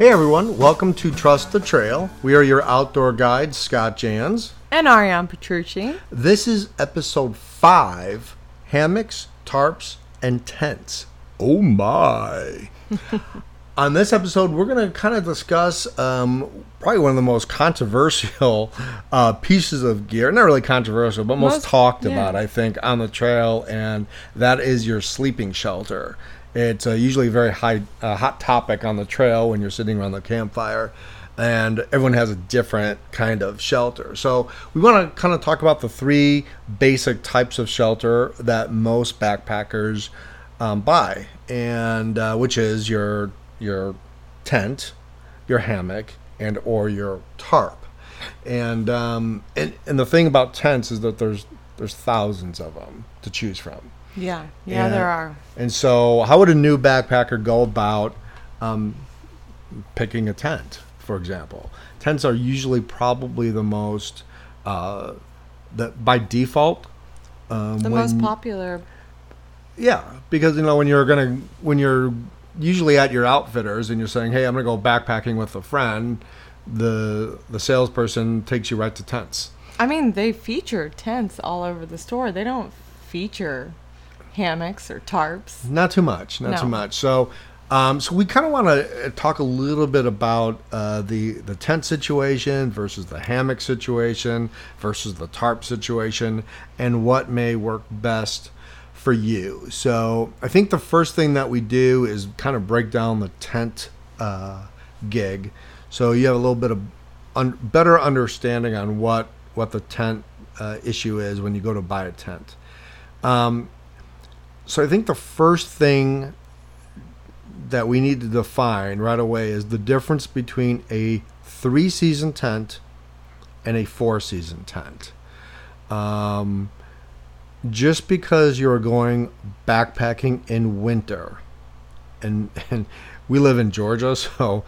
Hey everyone, welcome to Trust the Trail. We are your outdoor guides, Scott Jans. And Ariane Petrucci. This is episode five hammocks, tarps, and tents. Oh my. On this episode, we're going to kind of discuss um, probably one of the most controversial uh, pieces of gear. Not really controversial, but most, Most- talked yeah. about, I think, on the trail, and that is your sleeping shelter. It's uh, usually a very high, uh, hot topic on the trail when you're sitting around the campfire, and everyone has a different kind of shelter. So we want to kind of talk about the three basic types of shelter that most backpackers um, buy, and uh, which is your your tent, your hammock, and or your tarp. And um, and and the thing about tents is that there's there's thousands of them to choose from. Yeah, yeah, And- there are. And so, how would a new backpacker go about um, picking a tent, for example? Tents are usually probably the most, uh, that by default, um, The when- most popular. yeah, because you know when you're gonna when you're usually at your outfitters and you're saying, "Hey, I'm gonna go backpacking with a friend," the the salesperson takes you right to tents. I mean, they feature tents all over the store. They don't feature hammocks or tarps. Not too much, not No. too much. So, um, so we kind of want to talk a little bit about uh, the the tent situation versus the hammock situation versus the tarp situation, and what may work best for you. So, I think the first thing that we do is kind of break down the tent uh, gig, so you have a little bit of un- better understanding on what what the tent uh, issue is when you go to buy a tent. Um, so I think the first thing that we need to define right away is the difference between a three season tent and a four season tent. Um, just because you're going backpacking in winter, and and we live in Georgia, so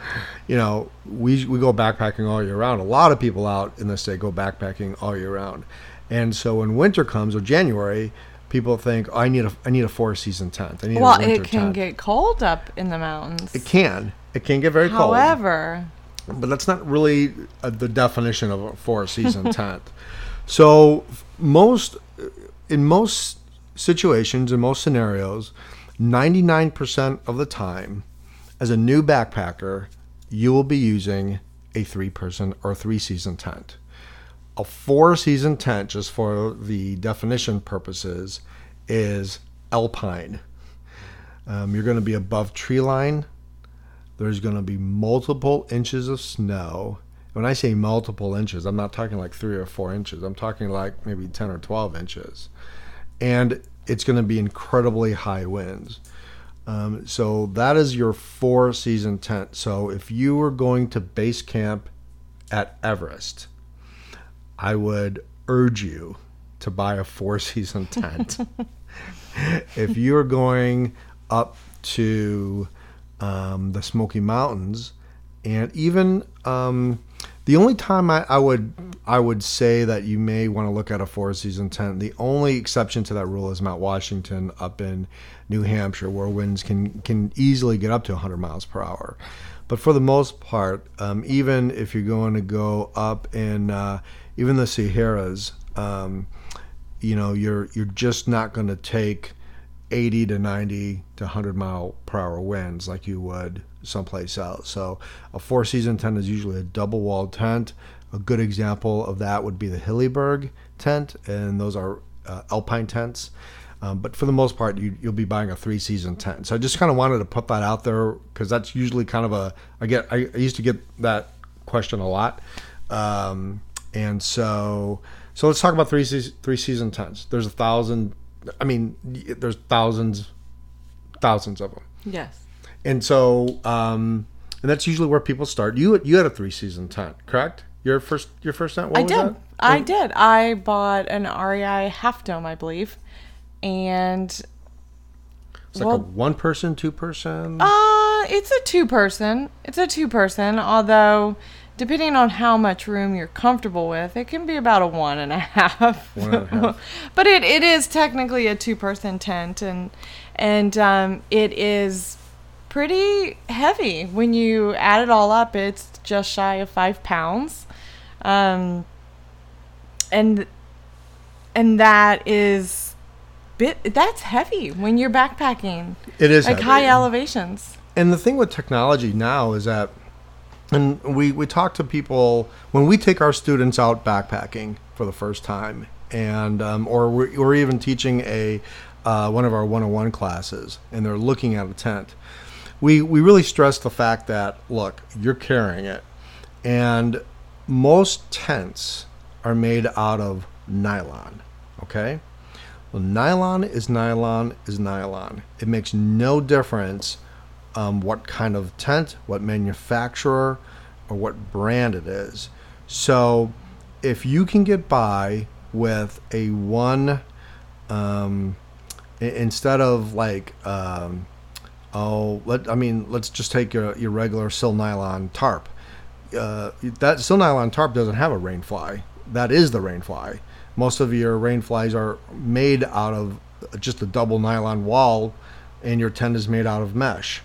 you know we we go backpacking all year round. A lot of people out in the state go backpacking all year round, and so when winter comes or January, people think I need a I need a four season tent. I need Well, a winter it can tent. get cold up in the mountains. it can it can get very cold. However, but that's not really uh, the definition of a four season tent. So most in most situations in most scenarios, 99% of the time as a new backpacker, you will be using a three person or three season tent. A four season tent just for the definition purposes is alpine. Um, you're going to be above tree line there's going to be multiple inches of snow. When I say multiple inches, I'm not talking like three or four inches. I'm talking like maybe 10 or 12 inches. And it's going to be incredibly high winds. Um, so that is your four season tent. So if you were going to base camp at Everest, I would urge you to buy a four season tent. if you're going up to um, the Smoky Mountains, and even um, the only time I, I would I would say that you may want to look at a four season tent. The only exception to that rule is Mount Washington up in New Hampshire, where winds can can easily get up to 100 miles per hour. But for the most part, um, even if you're going to go up in uh, even the Sierras, um, you know you're you're just not going to take 80 to 90 to 100 mile per hour winds like you would someplace else. So a four season tent is usually a double walled tent. A good example of that would be the Hilleberg tent, and those are uh, alpine tents. Um, but for the most part, you, you'll be buying a three season tent. So I just kind of wanted to put that out there because that's usually kind of a I get I, I used to get that question a lot, um, and so so let's talk about three three season tents. There's a thousand. I mean, there's thousands, thousands of them, yes. and so um, and that's usually where people start. You you had a three season tent, correct? Your first your first tent. What I did. That? I did. I bought an REI half dome, I believe. And It's like a one person, two person. uh it's a two person. It's a two person, although depending on how much room you're comfortable with, it can be about a one and a half. One and a half. but it, it is technically a two person tent and and um, it is pretty heavy when you add it all up. It's just shy of five pounds, um, and and that is bit that's heavy when you're backpacking It is like heavy. high elevations. And the thing with technology now is that, and we, we talk to people when we take our students out backpacking for the first time, and um, or we're, we're even teaching a uh, one of our 101 classes, and they're looking at a tent. We we really stress the fact that look, you're carrying it, and most tents are made out of nylon. Okay. Well, nylon is nylon is nylon. It makes no difference um, what kind of tent, what manufacturer, or what brand it is. So, if you can get by with a one, um, instead of like, um, oh, let I mean, let's just take your your regular sil nylon tarp. Uh, that sil nylon tarp doesn't have a rain fly. That is the rain fly. Most of your rain flies are made out of just a double nylon wall, and your tent is made out of mesh,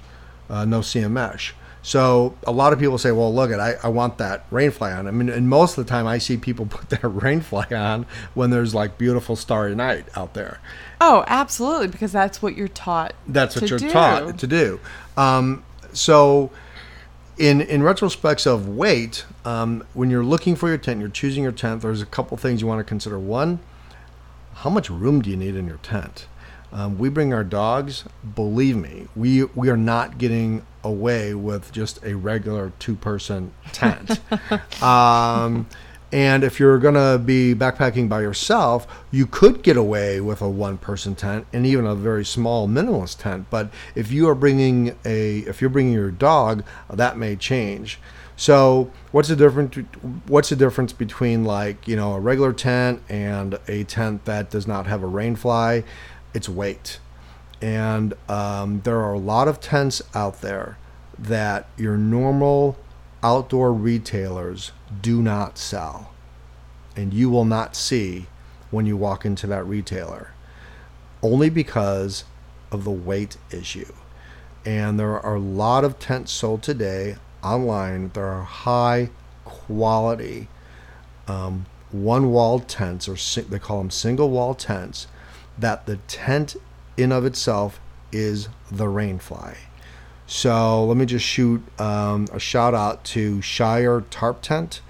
uh, no-see-um mesh. So a lot of people say, "Well, look at I, I want that rain fly on." I mean, and most of the time I see people put that rain fly on when there's like beautiful starry night out there. Oh, absolutely, because that's what you're taught. That's what you're do. taught to do. Um, so, in in retrospects of weight, um, when you're looking for your tent, you're choosing your tent. There's a couple things you want to consider. One, how much room do you need in your tent? Um, we bring our dogs. Believe me, we we are not getting away with just a regular two person tent. um, and if you're gonna be backpacking by yourself, you could get away with a one person tent and even a very small minimalist tent. But if you are bringing a if you're bringing your dog, that may change. So what's the difference? What's the difference between like you know a regular tent and a tent that does not have a rain fly? It's weight, and um, there are a lot of tents out there that your normal outdoor retailers do not sell, and you will not see when you walk into that retailer, only because of the weight issue. And there are a lot of tents sold today online. There are high quality um, one wall tents, or si- they call them single wall tents, that the tent in of itself is the rainfly. So let me just shoot um, a shout out to Shire Tarp Tent.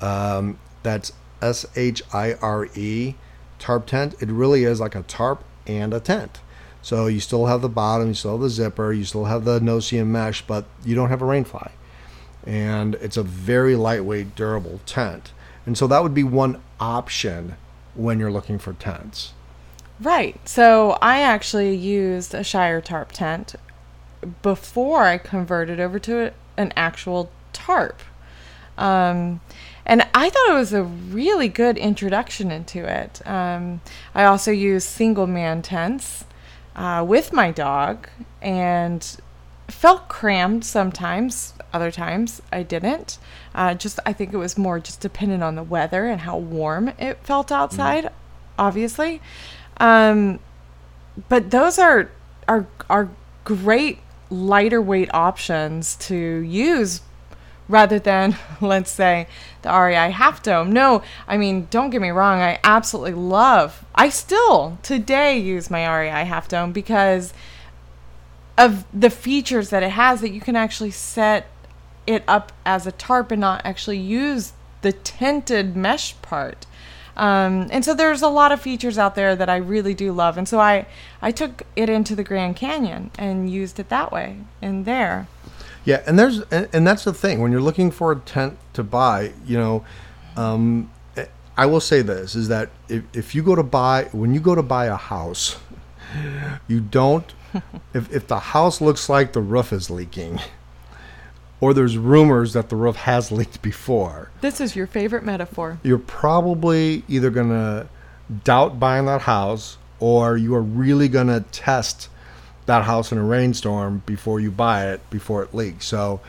Um, that's S H I R E tarp tent. It really is like a tarp and a tent. So you still have the bottom, you still have the zipper, you still have the no-see-um mesh, but you don't have a rainfly. And it's a very lightweight, durable tent. And so that would be one option when you're looking for tents. Right. So I actually used a Shire tarp tent before I converted over to a- an actual tarp. Um, and I thought it was a really good introduction into it. Um, I also used single man tents uh, with my dog and felt crammed sometimes. Other times I didn't. Uh, just I think it was more just dependent on the weather and how warm it felt outside. Obviously, um, but those are are are great lighter weight options to use rather than let's say the REI half dome. No, I mean don't get me wrong, I absolutely love. I still today use my REI half dome because of the features that it has that you can actually set it up as a tarp and not actually use the tinted mesh part. Um, and so there's a lot of features out there that I really do love. And so I, I took it into the Grand Canyon and used it that way in there. Yeah, and there's and, and that's the thing when you're looking for a tent to buy, you know, um, I will say this is that if, if you go to buy when you go to buy a house, you don't if if the house looks like the roof is leaking or there's rumors that the roof has leaked before, This is your favorite metaphor. you're probably either going to doubt buying that house or you are really going to test that house in a rainstorm before you buy it before it leaks. So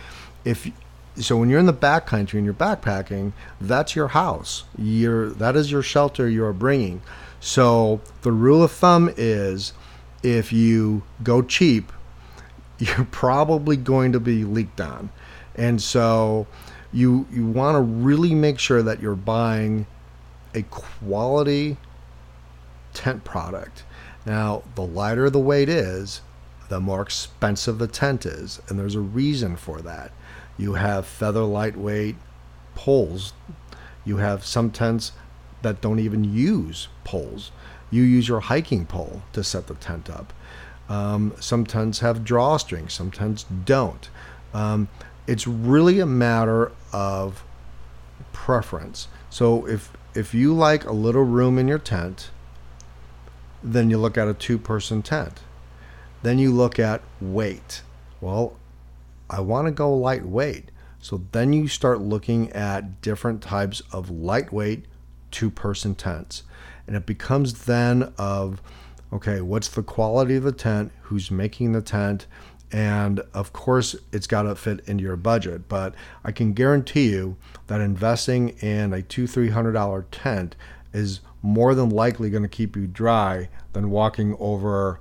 if so when you're in the backcountry and you're backpacking, that's your house. You're that is your shelter you're bringing. So the rule of thumb is if you go cheap, you're probably going to be leaked on. And so you you want to really make sure that you're buying a quality tent product. Now, the lighter the weight is, the more expensive the tent is, and there's a reason for that. You have feather lightweight poles. You have some tents that don't even use poles. You use your hiking pole to set the tent up. Um, some tents have drawstrings, some tents don't. Um, it's really a matter of preference. So if if you like a little room in your tent, then you look at a two-person tent. Then you look at weight. Well, I want to go lightweight. So then you start looking at different types of lightweight two-person tents. And it becomes then of okay, what's the quality of the tent? Who's making the tent? And of course, it's got to fit into your budget. But I can guarantee you that investing in a two, three hundred dollar tent is more than likely going to keep you dry than walking over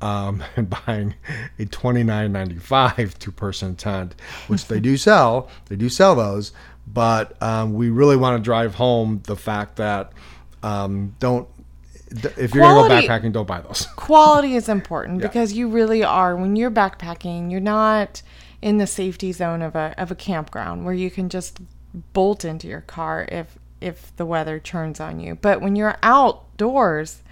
um, and buying a twenty nine ninety five two person tent, which they do sell. They do sell those, but um, we really want to drive home the fact that um, don't if you're Quality- gonna go backpacking, don't buy those. quality is important Yeah. because you really are when you're backpacking you're not in the safety zone of a of a campground where you can just bolt into your car if if the weather turns on you but when you're outdoors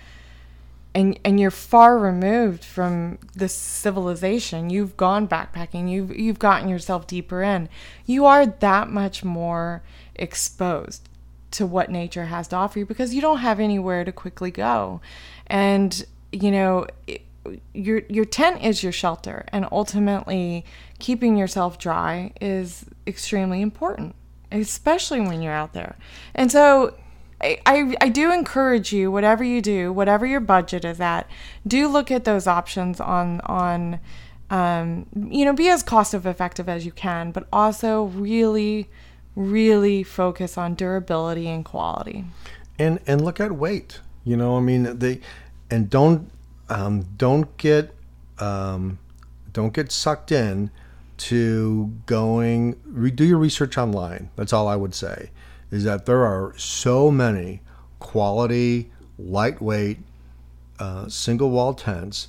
and and you're far removed from the civilization you've gone backpacking you've you've gotten yourself deeper in you are that much more exposed to what nature has to offer you because you don't have anywhere to quickly go. And you know it, your your tent is your shelter and ultimately keeping yourself dry is extremely important especially when you're out there. And so I, I, I do encourage you whatever you do whatever your budget is at do look at those options on on um, you know be as cost effective as you can but also really really focus on durability and quality and and look at weight. You know, I mean, they and don't um, don't get um, don't get sucked in to going. Re- do your research online. That's all I would say. Is that there are so many quality, lightweight, uh, single wall tents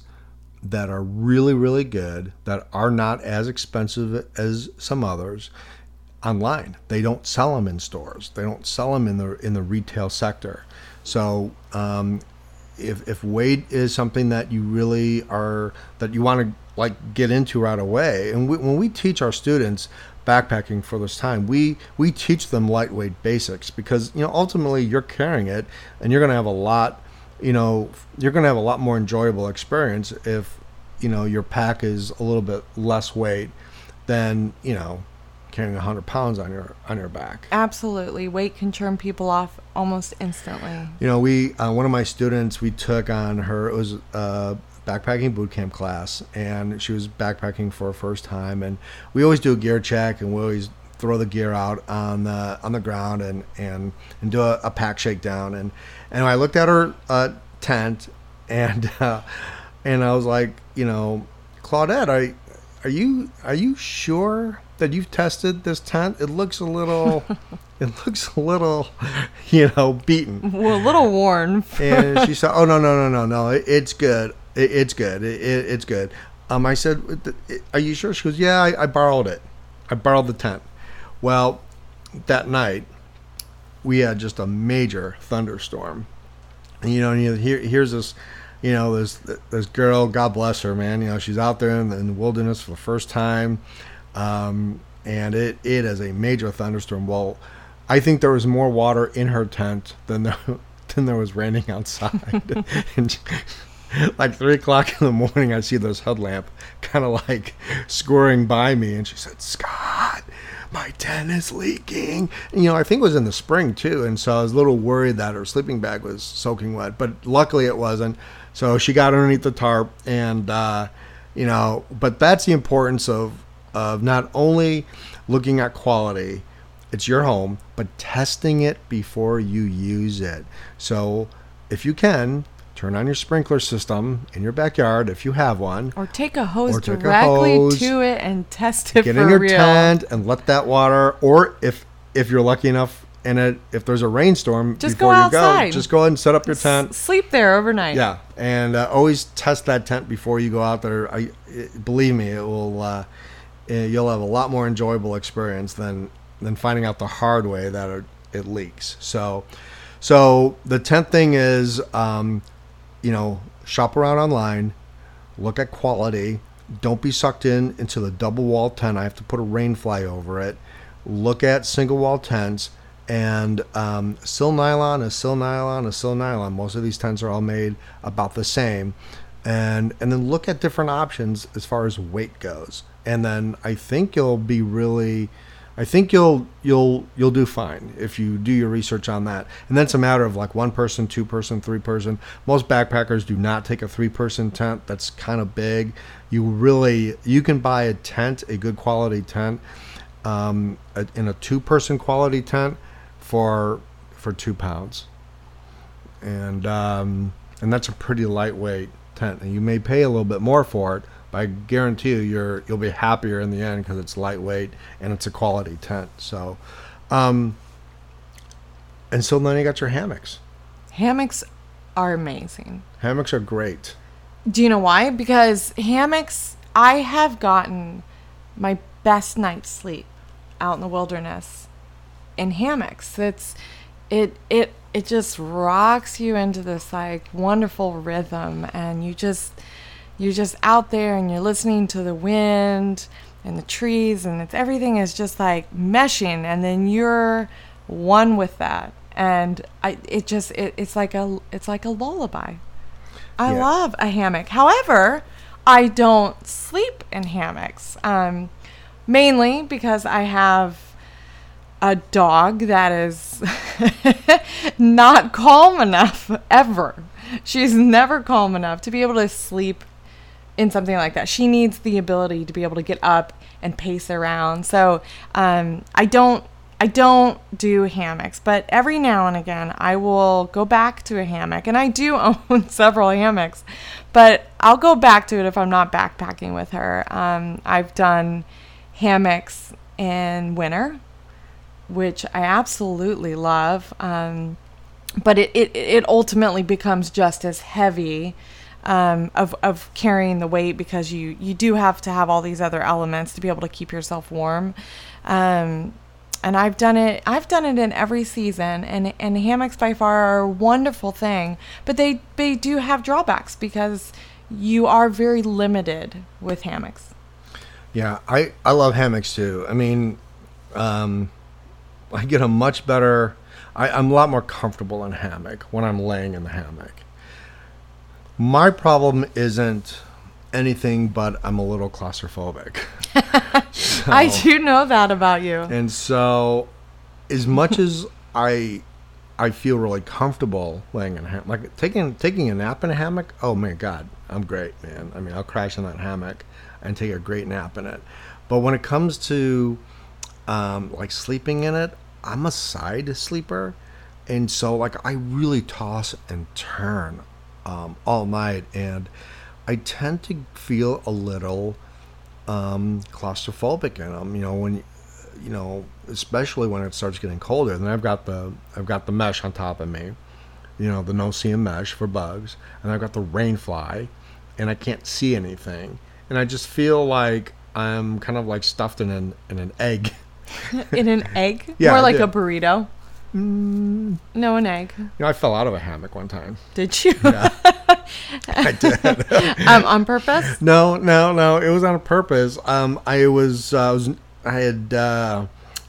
that are really really good that are not as expensive as some others online. They don't sell them in stores. They don't sell them in the in the retail sector. So um, if if weight is something that you really are that you want to like get into right away, and we, when we teach our students backpacking for this time, we we teach them lightweight basics because you know ultimately you're carrying it, and you're going to have a lot. You know, you're going to have a lot more enjoyable experience if you know your pack is a little bit less weight than you know carrying 100 pounds on your on your back. Absolutely. Weight can turn people off almost instantly. You know we uh, one of my students we took on her it was a backpacking boot camp class and she was backpacking for her first time and we always do a gear check and we always throw the gear out on the on the ground and and, and do a, a pack shakedown and and I looked at her uh, tent and uh, and I was like you know Claudette are are you are you sure that you've tested this tent? It looks a little it looks a little you know beaten. well a little worn And she said, "Oh no no no no no, it, it's good. It, it's good. It, it, it's good." Um, I said, "Are you sure?" She goes, "Yeah, I, I borrowed it. I borrowed the tent." Well, that night we had just a major thunderstorm, and you know, and you here here's this, you know, this this girl, God bless her, man. You know, she's out there in the, in the wilderness for the first time, um, and it it is a major thunderstorm. Well, I think there was more water in her tent than there than there was raining outside, and. like three o'clock in the morning, I see this headlamp kind of like scoring by me, and she said, "Scott, my tent is leaking." And, you know, I think it was in the spring too, and so I was a little worried that her sleeping bag was soaking wet, but luckily it wasn't. So she got underneath the tarp, and uh, you know, but that's the importance of of not only looking at quality, it's your home, but testing it before you use it. So if you can, turn on your sprinkler system in your backyard if you have one. Or take a hose take a directly hose, to it and test it Get for in your real. tent and let that water, or if if you're lucky enough in it, if there's a rainstorm Just go before you go, just go ahead and set up your S- tent. sleep there overnight. Yeah, and uh, always test that tent before you go out there. I, it, believe me, it will. Uh, you'll have a lot more enjoyable experience than than finding out the hard way that it, leaks. So, so the tent thing is, um, you know, shop around online, look at quality. Don't be sucked in into the double wall tent. I have to put a rain fly over it. Look at single wall tents and um, sil nylon is sil nylon is sil nylon. Most of these tents are all made about the same, and and then look at different options as far as weight goes. And then I think you'll be really, I think you'll you'll you'll do fine if you do your research on that. And then it's a matter of like one person, two person, three person. Most backpackers do not take a three person tent. That's kind of big. You really you can buy a tent, a good quality tent, um, in a two person quality tent for for two pounds, and um, and that's a pretty lightweight tent. And you may pay a little bit more for it, but I guarantee you, you're you'll be happier in the end because it's lightweight and it's a quality tent. So, um, and so then you got your hammocks. Hammocks are amazing. Hammocks are great. Do you know why? Because hammocks, I have gotten my best night's sleep out in the wilderness in hammocks. It's it it it just rocks you into this like wonderful rhythm and you just you're just out there and you're listening to the wind and the trees and it's everything is just like meshing and then you're one with that and I it just it, it's like a it's like a lullaby. I Yeah. love a hammock. However, I don't sleep in hammocks. Um, mainly because I have a dog that is not calm enough ever. She's never calm enough to be able to sleep in something like that. She needs the ability to be able to get up and pace around. So um, I don't I don't do hammocks, but every now and again I will go back to a hammock, and I do own several hammocks, but I'll go back to it if I'm not backpacking with her. Um, I've done hammocks in winter, which I absolutely love. Um, but it, it, it ultimately becomes just as heavy um, of, of carrying the weight because you, you do have to have all these other elements to be able to keep yourself warm. Um, and I've done it. I've done it in every season, and and hammocks by far are a wonderful thing. But they they do have drawbacks because you are very limited with hammocks. Yeah, I, I love hammocks too. I mean, um, I get a much better. I, I'm a lot more comfortable in hammock when I'm laying in the hammock. My problem isn't anything but I'm a little claustrophobic. So- I do know that about you. and so, as much as I, I feel really comfortable laying in a hammock, like taking taking a nap in a hammock. Oh my god, I'm great, man. I mean, I'll crash in that hammock and take a great nap in it. But when it comes to um, like sleeping in it, I'm a side sleeper, and so like I really toss and turn um, all night, and I tend to feel a little um, claustrophobic in them. You know, when you know, especially when it starts getting colder. And then I've got the I've got the mesh on top of me, you know, the no-see-um mesh for bugs, and I've got the rain fly, and I can't see anything, and I just feel like I'm kind of like stuffed in an in an egg. in an egg? Yeah, More like did. a burrito? Mm, No, an egg. you know, I fell out of a hammock one time. Did you? I did. um, on purpose? No, no, no. It was on purpose. Um, I was, uh, I was, I had, uh,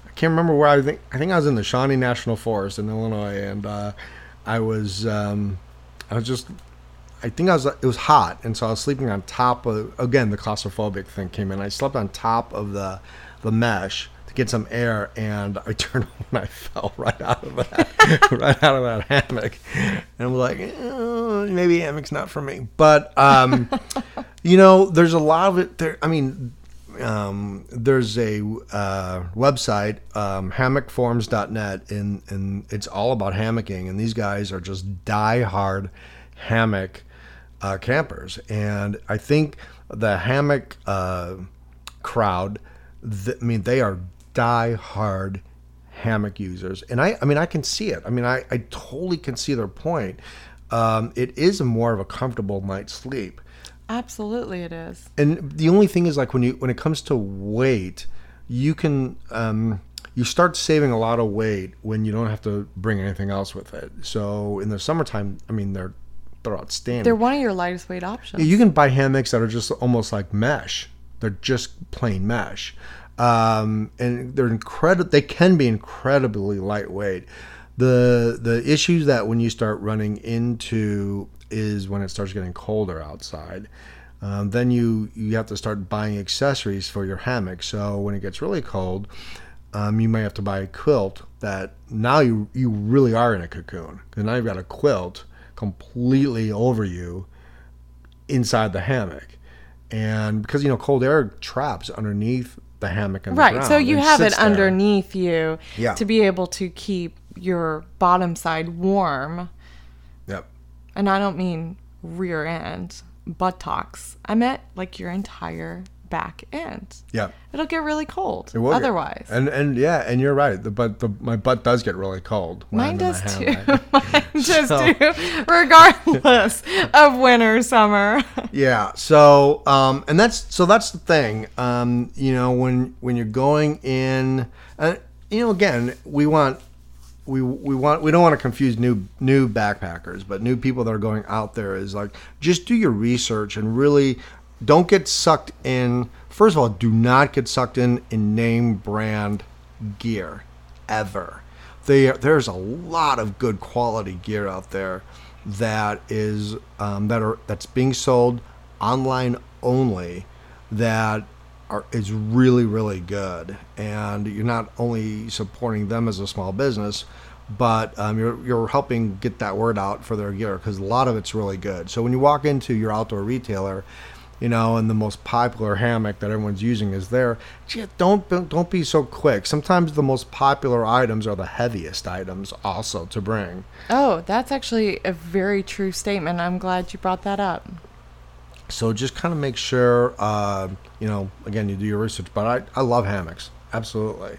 I can't remember where I think. I think I was in the Shawnee National Forest in Illinois, and uh, I was, um, I was just, I think I was. It was hot, and so I was sleeping on top of. Again, the claustrophobic thing came in. I slept on top of the, the mesh get some air, and I turned and I fell right out of that, right out of that hammock, and I'm like, eh, maybe hammock's not for me, but. Um, you know, there's a lot of it there. I mean, um, there's a uh, website, um, hammockforums.net, and, and it's all about hammocking. And these guys are just die-hard hammock uh, campers, and I think the hammock uh, crowd, th- I mean, they are die-hard hammock users, and I, I mean, I can see it. I mean, I, I totally can see their point. Um, it is more of a comfortable night's sleep. Absolutely, it is. And the only thing is, like when you when it comes to weight, you can um, you start saving a lot of weight when you don't have to bring anything else with it. So in the summertime, I mean, they're they're outstanding. They're one of your lightest weight options. you can buy hammocks that are just almost like mesh. They're just plain mesh, um, and they're incredible. They can be incredibly lightweight. The the issues that when you start running into is when it starts getting colder outside. Um, then you you have to start buying accessories for your hammock. So when it gets really cold, um, you may have to buy a quilt that now you you really are in a cocoon because now you've got a quilt completely over you inside the hammock, and because you know cold air traps underneath the hammock and the right. So you have it there. underneath you Yeah. to be able to keep your bottom side warm. Yep. And I don't mean rear end, buttocks. I meant like your entire back end. Yeah. It'll get really cold It will get- otherwise. And and yeah, and you're right. The butt the my butt does get really cold. Mine does too. Mine does So- too, regardless of winter, summer. Yeah. So, um, and that's so that's the thing. Um, you know, when when you're going in, uh, you know, again, we want we we want we don't want to confuse new new backpackers, but new people that are going out there is like just do your research and really don't get sucked in. First of all, do not get sucked in in name brand gear ever. They, there's a lot of good quality gear out there that is um, that are that's being sold online only that are is really really good and you're not only supporting them as a small business but um, you're, you're helping get that word out for their gear because a lot of it's really good so when you walk into your outdoor retailer you know, and the most popular hammock that everyone's using is there. Gee, don't don't be so quick. Sometimes the most popular items are the heaviest items also to bring. Oh, that's actually a very true statement. I'm glad you brought that up. So just kind of make sure, uh, you know, again, you do your research. But I, I love hammocks, absolutely.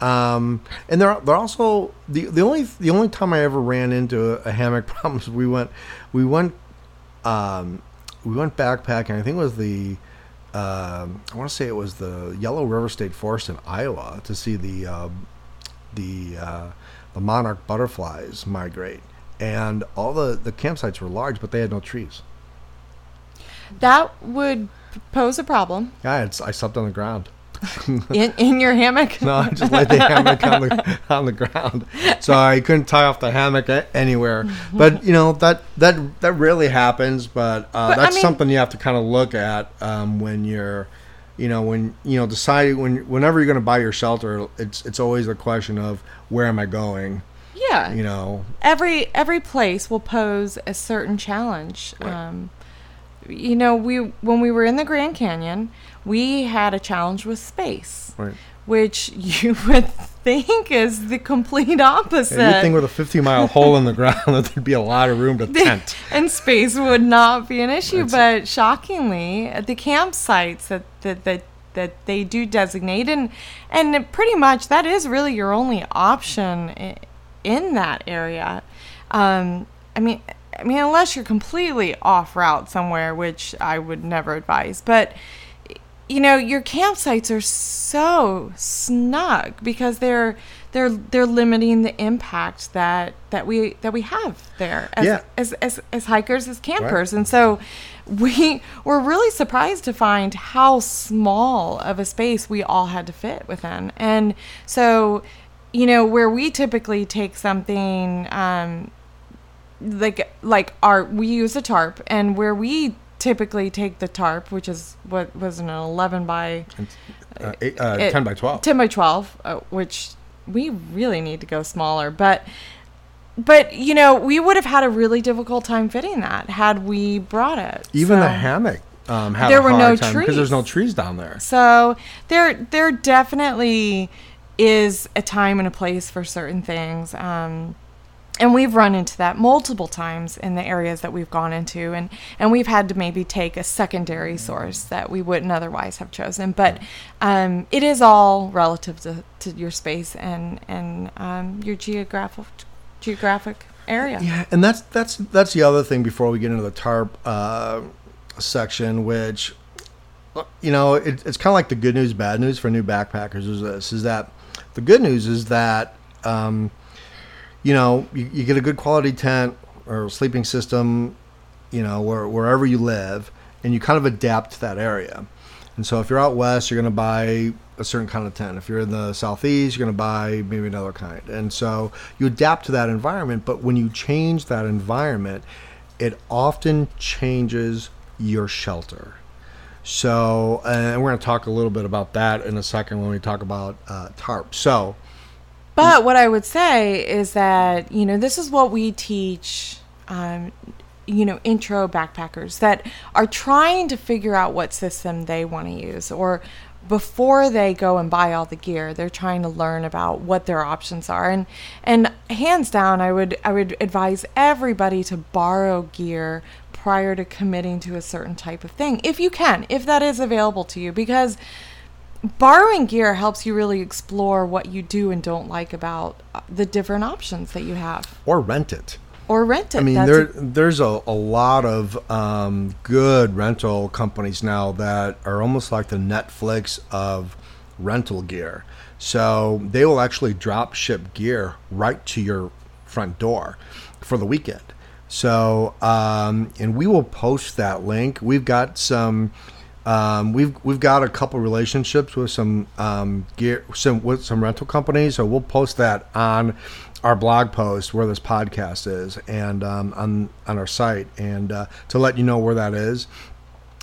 Um, and they're they're also the the only the only time I ever ran into a, a hammock problem is we went we went um, we went backpacking. I think it was the um, I want to say it was the Yellow River State Forest in Iowa to see the uh, the uh, the monarch butterflies migrate, and all the the campsites were large, but they had no trees. That would pose a problem Yeah, it's, I slept on the ground. in, in your hammock. No, I just laid the hammock on the on the ground, so I couldn't tie off the hammock anywhere. But you know that that that rarely happens. But, uh, But, I that's mean- something you have to kind of look at um, when you're, you know, when you know decide when whenever you're going to buy your shelter. It's it's always a question of where am I going. Yeah. You know, every every place will pose a certain challenge. Right. Um, you know, we when we were in the Grand Canyon, we had a challenge with space, right? which you would think is the complete opposite. And you'd think with a 50 mile hole in the ground that there'd be a lot of room to tent. and space would not be an issue. That's- but shockingly, the campsites that that that that they do designate, and and pretty much that is really your only option in, in that area. Um, I mean. I mean, unless you're completely off route somewhere, which I would never advise. But you know, your campsites are so snug because they're they're they're limiting the impact that that we that we have there as Yeah. as, as, as hikers as campers. And so we were really surprised to find how small of a space we all had to fit within. And so you know where we typically take something um like like our we use a tarp and where we typically take the tarp which is what was an 11 by Uh, eight, uh, it- 10 by 12. 10 by 12 uh, which we really need to go smaller but but you know we would have had a really difficult time fitting that had we brought it Even the hammock um, had There a were no time because there's no trees down there. So there there definitely is a time and a place for certain things. Um, and we've run into that multiple times in the areas that we've gone into and and we've had to maybe take a secondary source that we wouldn't otherwise have chosen but um, it is all relative to, to your space and and um, your geographic geographic area Yeah, and that's that's that's the other thing before we get into the tarp uh, section, which you know it, it's kind of like the good news, bad news for new backpackers. Is this is that the good news is that um, you know you, you get a good quality tent or sleeping system, you know where, wherever you live, and you kind of adapt to that area. And so if you're out west, you're going to buy a certain kind of tent. If you're in the southeast, you're going to buy maybe another kind. And so you adapt to that environment. But when you change that environment, it often changes your shelter. So, and we're going to talk a little bit about that in a second when we talk about uh, tarp. So, But what I would say is that, you know, this is what we teach, um, you know, intro backpackers that are trying to figure out what system they want to use or before they go and buy all the gear they're trying to learn about what their options are. And and hands down i would i would advise everybody to borrow gear prior to committing to a certain type of thing if you can if that is available to you because borrowing gear helps you really explore what you do and don't like about uh, the different options that you have or rent it. or rent it. I mean, That's there a- there's a, a lot of um, good rental companies now that are almost like the Netflix of rental gear. So they will actually drop ship gear right to your front door for the weekend. So um, and we will post that link. We've got some. Um, we've we've got a couple relationships with some um, gear some with some rental companies, so we'll post that on our blog post where this podcast is and um, on on our site and uh, to let you know where that is.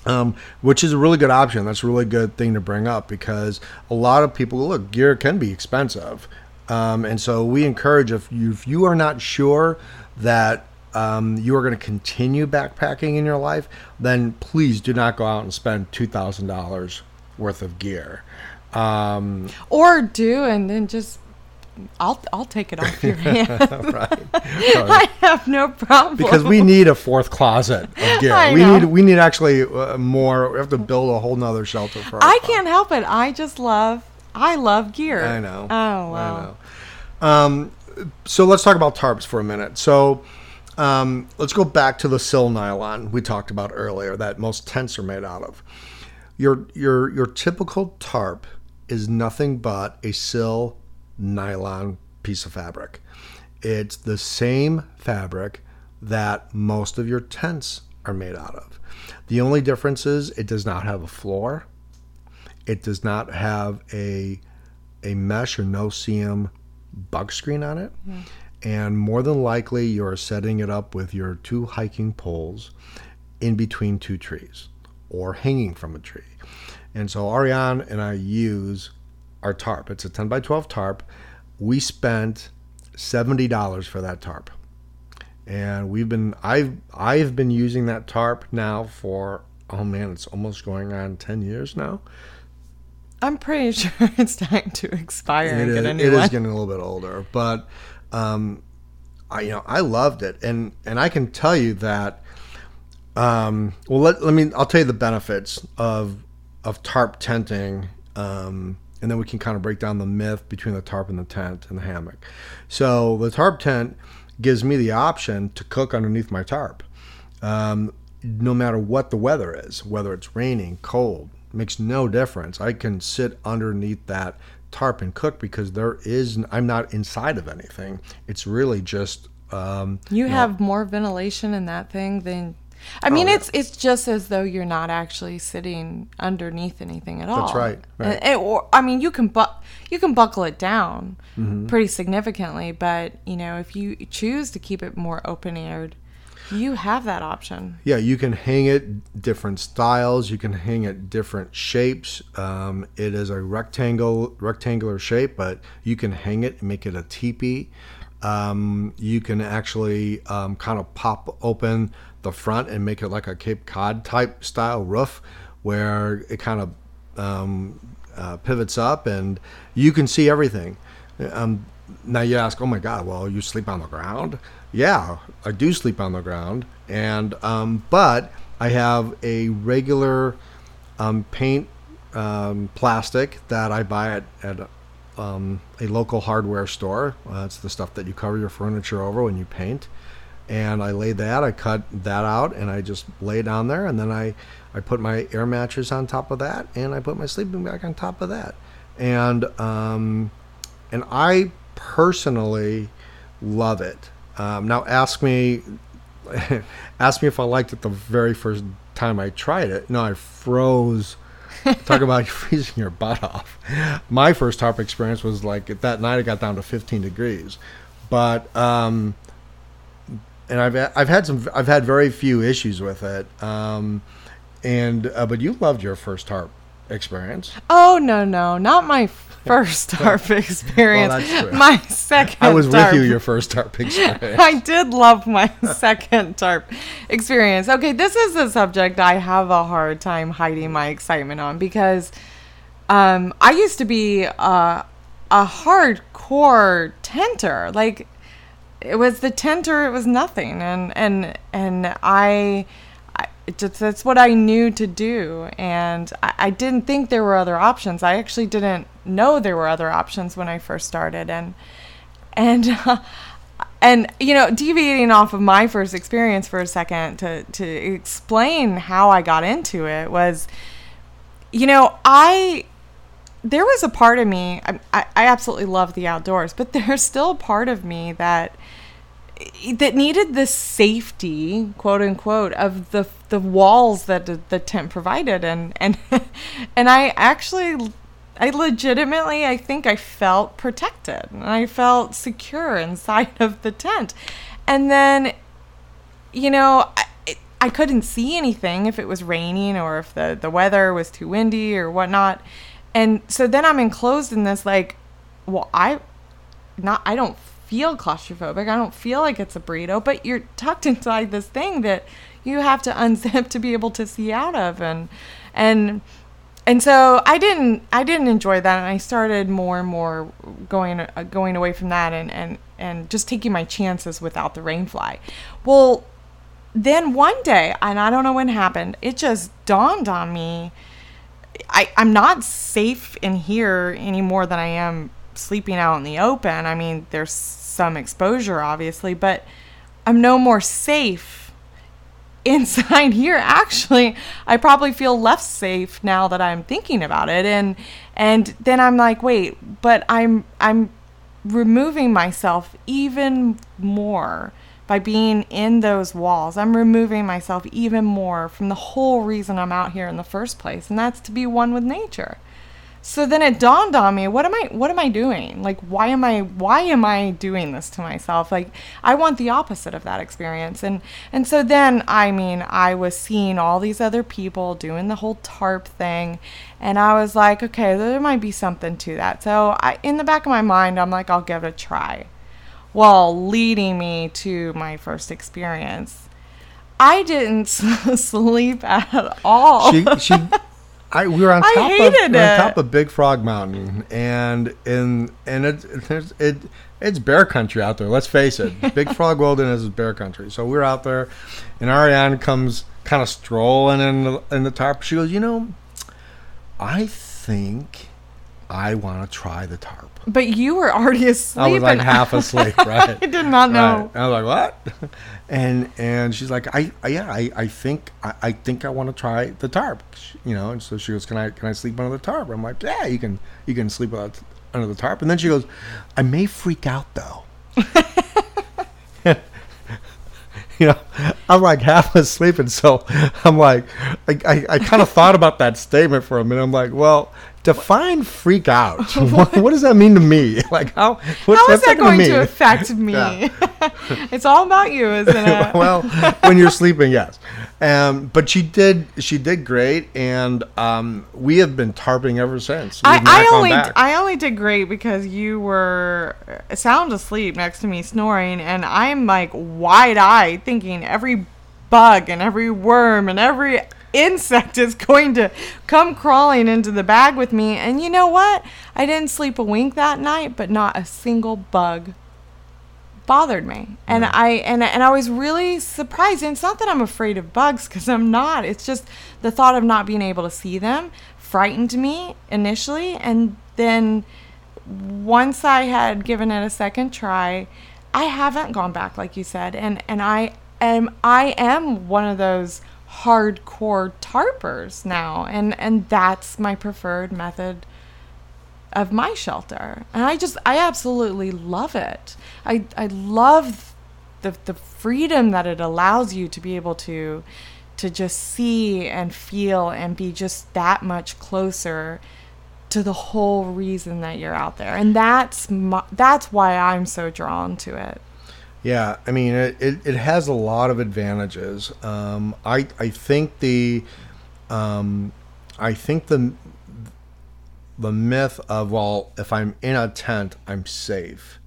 Um, which is a really good option. That's a really good thing to bring up because a lot of people look gear can be expensive, um, and so we encourage if you if you are not sure that um, you are going to continue backpacking in your life, then please do not go out and spend two thousand dollars worth of gear. Um, or do and then just I'll I'll take it off your hands. right? I have no problem because we need a fourth closet of gear. I we know. need we need actually uh, more. We have to build a whole nother shelter for. I can't help it. I just love I love gear. I know. Oh wow. I know. Um, so let's talk about tarps for a minute. So um, let's go back to the sil nylon we talked about earlier that most tents are made out of. Your your your typical tarp is nothing but a sil nylon piece of fabric. It's the same fabric that most of your tents are made out of. The only difference is it does not have a floor. It does not have a a mesh or no-see-um bug screen on it. And more than likely, you're setting it up with your two hiking poles in between two trees or hanging from a tree. And so Ariane and I use our tarp. It's a 10 by 12 tarp. We spent $70 for that tarp. And we've been I've I've been using that tarp now for oh man, it's almost going on 10 years now. I'm pretty sure it's time to expire It and is, get a it new is one. getting a little bit older, but um, I you know I loved it, and and I can tell you that. Um, well, let, let me. I'll tell you the benefits of of tarp tenting, um, and then we can kind of break down the myth between the tarp and the tent and the hammock. So the tarp tent gives me the option to cook underneath my tarp, um, no matter what the weather is, whether it's raining, cold, makes no difference. I can sit underneath that tarp and cook because there is I'm not inside of anything. It's really just um, You have more ventilation in that thing than I mean Oh, yeah. it's it's just as though you're not actually sitting underneath anything at all. That's right, right. Or, I mean you can bu- you can buckle it down Mm-hmm. pretty significantly, but you know, if you choose to keep it more open aired, you have that option. Yeah, you can hang it different styles. You can hang it different shapes. Um, it is a rectangle, rectangular shape, but you can hang it and make it a teepee. Um, you can actually um, kind of pop open the front and make it like a Cape Cod type style roof, where it kind of um, uh, pivots up and you can see everything. Um, now you ask, oh my God, well, you sleep on the ground? Yeah, I do sleep on the ground, and um, but I have a regular um, paint um, plastic that I buy at, at um, a local hardware store. Uh, it's the stuff that you cover your furniture over when you paint. And I lay that, I cut that out, and I just lay it on there, and then I, I put my air mattress on top of that, and I put my sleeping bag on top of that, and um, and I personally love it. Um, now ask me, ask me if I liked it the very first time I tried it. No, I froze. Talk about freezing your butt off. My first tarp experience was like that night. I got down to 15 degrees, but um, and I've I've had some I've had very few issues with it. Um, and uh, but you loved your first tarp experience. Oh no no, not my first tarp experience. Well, my second. I was tarp. with you your first tarp experience. I did love my second tarp experience. Okay, this is a subject I have a hard time hiding my excitement on because um, I used to be a, a hardcore tenter. Like it was the tenter, it was nothing, and and and I. Just, that's what I knew to do, and I, I didn't think there were other options. I actually didn't know there were other options when I first started, and and uh, and you know deviating off of my first experience for a second to to explain how I got into it was you know I there was a part of me I, I, I absolutely love the outdoors but there's still a part of me that that needed the safety quote unquote of the the walls that the, tent provided and and and I actually I legitimately, I think I felt protected and I felt secure inside of the tent. And then, you know, I, I couldn't see anything if it was raining or if the, the weather was too windy or whatnot. And so then I'm enclosed in this, like, well, I not, I don't feel claustrophobic. I don't feel like it's a burrito, but you're tucked inside this thing that you have to unzip to be able to see out of. And, and, and so I didn't I didn't enjoy that, and I started more and more going uh, going away from that, and and and just taking my chances without the rainfly. Well, then one day, and I don't know when happened, it just dawned on me. I, I'm not safe in here any more than I am sleeping out in the open. I mean, there's some exposure, obviously, but I'm no more safe inside here actually i probably feel less safe now that i'm thinking about it. And and then i'm like wait but i'm i'm removing myself even more by being in those walls. I'm removing myself even more from the whole reason i'm out here in the first place. And that's to be one with nature so then it dawned on me what am i what am i doing? Like why am i why am i doing this to myself? Like i want the opposite of that experience. And and so then i mean i was seeing all these other people doing the whole tarp thing. And i was like okay there might be something to that. So i in the back of my mind i'm like i'll give it a try. Well leading me to my first experience i didn't sleep at all. she she I we were on top of hated we were on top of Big Frog Mountain, and in and it, it's it it's bear country out there. Let's face it, Big Frog Wilderness is bear country. So we're out there, and Ariane comes kind of strolling in the, in the tarp. She goes, you know, I think I want to try the tarp. But you were already asleep I was like half asleep, right? I did not know. Right. I was like, what? And and she's like, I, I yeah, I, I think I, I think I want to try the tarp, you know. And so she goes, can I can I sleep under the tarp? I'm like, yeah, you can you can sleep under the tarp. And then she goes, I may freak out though. you know, I'm like half asleep, and so I'm like, I, I, I kind of thought about that statement for a minute. I'm like, well, define freak out. what, what does that mean to me? Like, how? What's How is that gonna to affect me? Yeah. it's all about you, isn't it? well, when you're sleeping, yes. Um, but she did. She did great, and um, we have been tarping ever since. I, I only. I only did great because you were sound asleep next to me snoring, and I'm like wide eyed thinking every bug and every worm and every insect is going to come crawling into the bag with me. And you know what? I didn't sleep a wink that night, but not a single bug bothered me. And I and and I was really surprised. And it's not that I'm afraid of bugs cuz I'm not. It's just the thought of not being able to see them frightened me initially and then once I had given it a second try, I haven't gone back like you said. And and I am I am one of those hardcore tarpers now and and that's my preferred method of my shelter. And i just i absolutely love it. I i love the the freedom that it allows you to be able to to just see and feel and be just that much closer to the whole reason that you're out there. And that's my, that's why i'm so drawn to it Yeah, I mean, it, it, it has a lot of advantages. Um, I I think the um, I think the the myth of well, if I'm in a tent, I'm safe.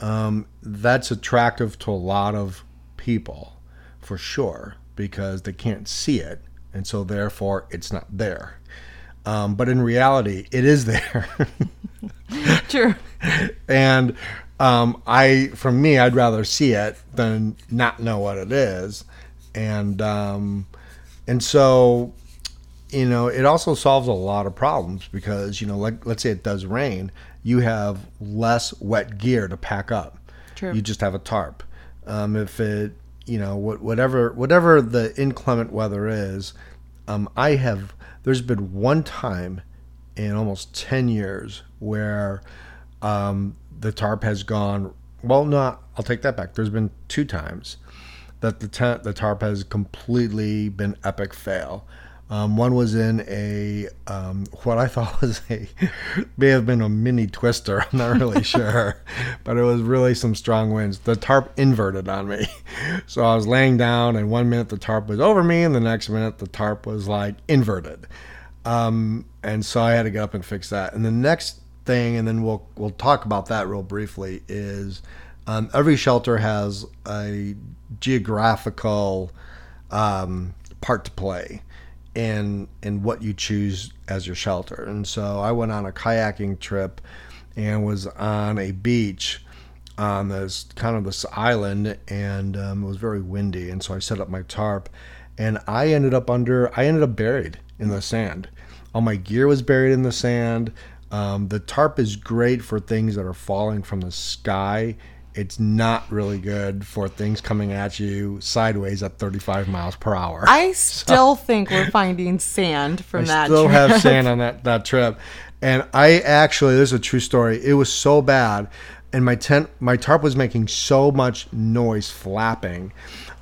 Um, that's attractive to a lot of people, for sure, because they can't see it, and so therefore it's not there. Um, but in reality, it is there. true and um, I, for me, I'd rather see it than not know what it is, and um, and so, you know, it also solves a lot of problems because you know, like let's say it does rain, you have less wet gear to pack up. True. You just have a tarp. Um, if it, you know, whatever whatever the inclement weather is, um, I have. There's been one time in almost ten years where um, the tarp has gone. Well, no, I'll take that back. There's been two times that the tent, the tarp has completely been epic fail. Um, one was in a um, what I thought was a may have been a mini twister. I'm not really sure, but it was really some strong winds. The tarp inverted on me, so I was laying down, and one minute the tarp was over me, and the next minute the tarp was like inverted, um, and so I had to get up and fix that. And the next thing, and then we'll we'll talk about that real briefly. Is um, every shelter has a geographical um, part to play in in what you choose as your shelter. And so I went on a kayaking trip and was on a beach on this kind of this island, and um, it was very windy. And so I set up my tarp, and I ended up under. I ended up buried in the sand. All my gear was buried in the sand. Um, the tarp is great for things that are falling from the sky. It's not really good for things coming at you sideways at 35 miles per hour. i still think we're finding sand from that. I that still trip. have sand on that, that trip. And I actually, this is a true story. It was so bad, and my tent, my tarp was making so much noise flapping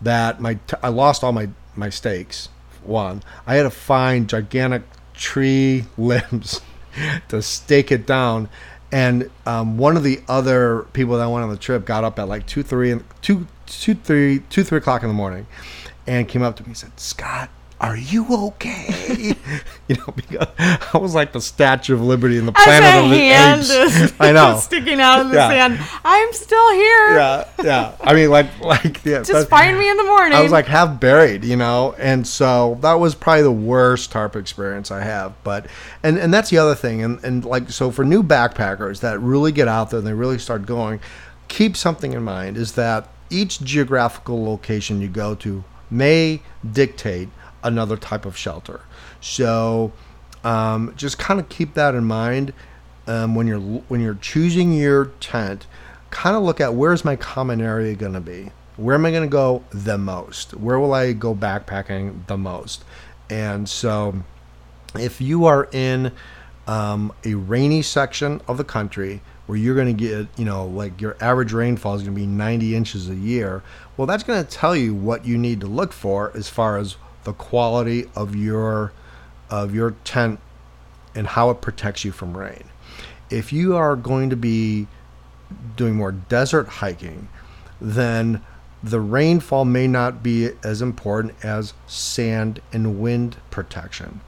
that my t- I lost all my my stakes. One, I had to find gigantic tree limbs to stake it down. And um, one of the other people that went on the trip got up at like two, three, two, two, three, two, three o'clock in the morning, and came up to me and said, "Scott, are you okay?" you know, because I was like the Statue of Liberty in the As Planet a of the hand Apes. is I know. sticking out of the Yeah. sand. I'm still here. Yeah, yeah. I mean, like, like, yeah. Just that- find me in the morning. I was like half buried, you know, and so that was probably the worst tarp experience I have. But and and that's the other thing, and and like so for new backpackers that really get out there and they really start going, keep something in mind is that each geographical location you go to may dictate another type of shelter. So um, just kind of keep that in mind um, when you're when you're choosing your tent. Kind of look at where's my common area going to be. Where am I going to go the most? Where will I go backpacking the most? And so, if you are in um, a rainy section of the country where you're going to get, you know, like your average rainfall is going to be 90 inches a year, well, that's going to tell you what you need to look for as far as the quality of your of your tent and how it protects you from rain. If you are going to be doing more desert hiking, then the rainfall may not be as important as sand and wind protection.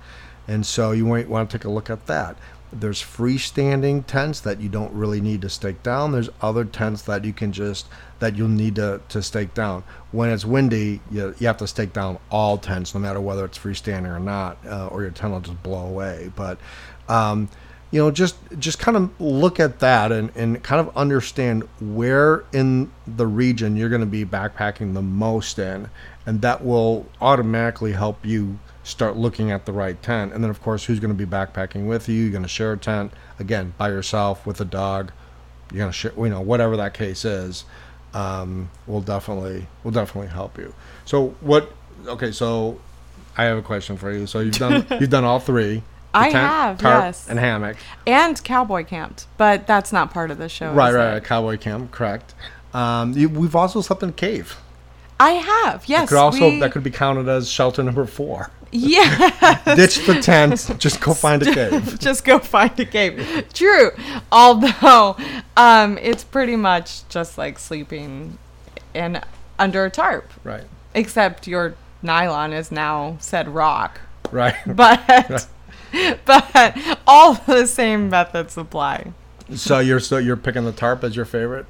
And so you might want to take a look at that. There's freestanding tents that you don't really need to stake down. There's other tents that you can just that you'll need to, to stake down. When it's windy, you, you have to stake down all tents, no matter whether it's freestanding or not, uh, or your tent will just blow away. But um, you know, just just kind of look at that and, and kind of understand where in the region you're going to be backpacking the most in, and that will automatically help you start looking at the right tent. And then, of course, who's going to be backpacking with you? You're going to share a tent again by yourself with a dog. You're going to share, you know, whatever that case is. Um, will definitely will definitely help you. So what? Okay, so I have a question for you. So you've done you've done all three. The I have, tarp, yes. and hammock. And cowboy camped, but that's not part of the show. Right, right, right. Cowboy camp, correct. Um, you, we've also slept in a cave. I have, yes. Could also we- that could be counted as shelter number four. Yeah. Ditch the tent, just go find a cave. just go find a cave. True. Although um, it's pretty much just like sleeping in under a tarp, Right, except your nylon is now said rock. right. But but all the same methods apply. so you're so you're picking the tarp as your favorite.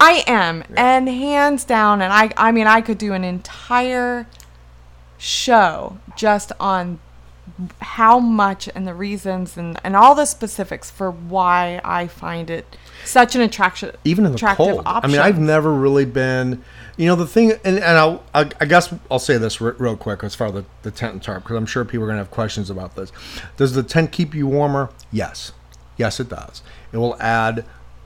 I am, and hands down, and I I mean I could do an entire show just on how much and the reasons and, and all the specifics for why I find it such an attraction even in the attractive cold. option. I mean, I've never really been. You know, the thing, and, and I'll, I, I guess I'll say this re- real quick as far as the, the tent and tarp, because I'm sure people are going to have questions about this. Does the tent keep you warmer? Yes. Yes, it does. It will add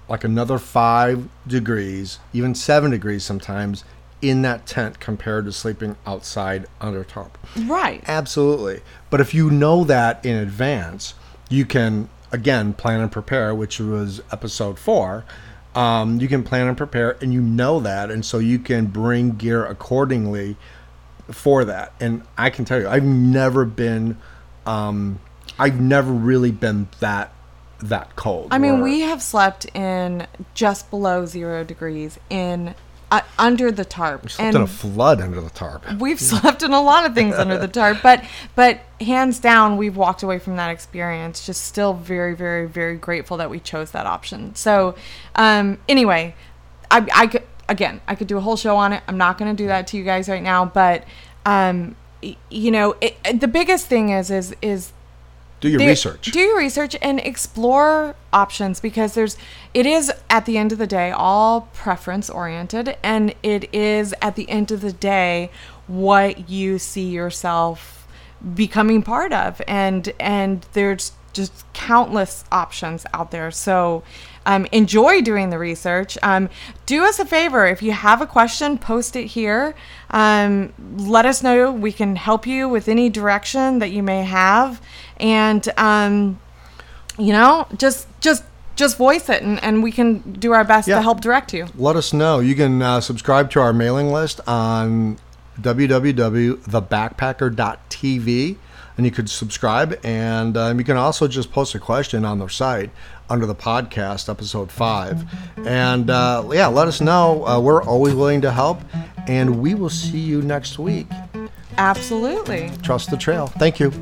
like another five degrees, even seven degrees sometimes, in that tent compared to sleeping outside under tarp. right. Absolutely. But if you know that in advance, you can again plan and prepare, which was episode four. Um, you can plan and prepare, and you know that, and so you can bring gear accordingly for that. And I can tell you, I've never been, um, I've never really been that that cold. I mean, where- we have slept in just below zero degrees in uh, under the tarp, We slept in a flood under the tarp. we've slept in a lot of things under the tarp but but hands down we've walked away from that experience just still very very very grateful that we chose that option. So um anyway i i could again i could do a whole show on it. I'm not going to do that to you guys right now but um you know it, it- the biggest thing is is is Do your research. Do your research and explore options because there's it is at the end of the day all preference oriented and it is at the end of the day what you see yourself becoming part of and and there's just countless options out there. So um, enjoy doing the research. Um, do us a favor. If you have a question post it here. Um, let us know. We can help you with any direction that you may have and um, you know just just just voice it and, and we can do our best Yeah. to help direct you. Let us know. You can uh, subscribe to our mailing list on www.thebackpacker.tv and you could subscribe and um, you can also just post a question on the site under the podcast episode 5 and uh, yeah let us know. Uh, we're always willing to help and we will see you next week. Absolutely. Trust the trail. Thank you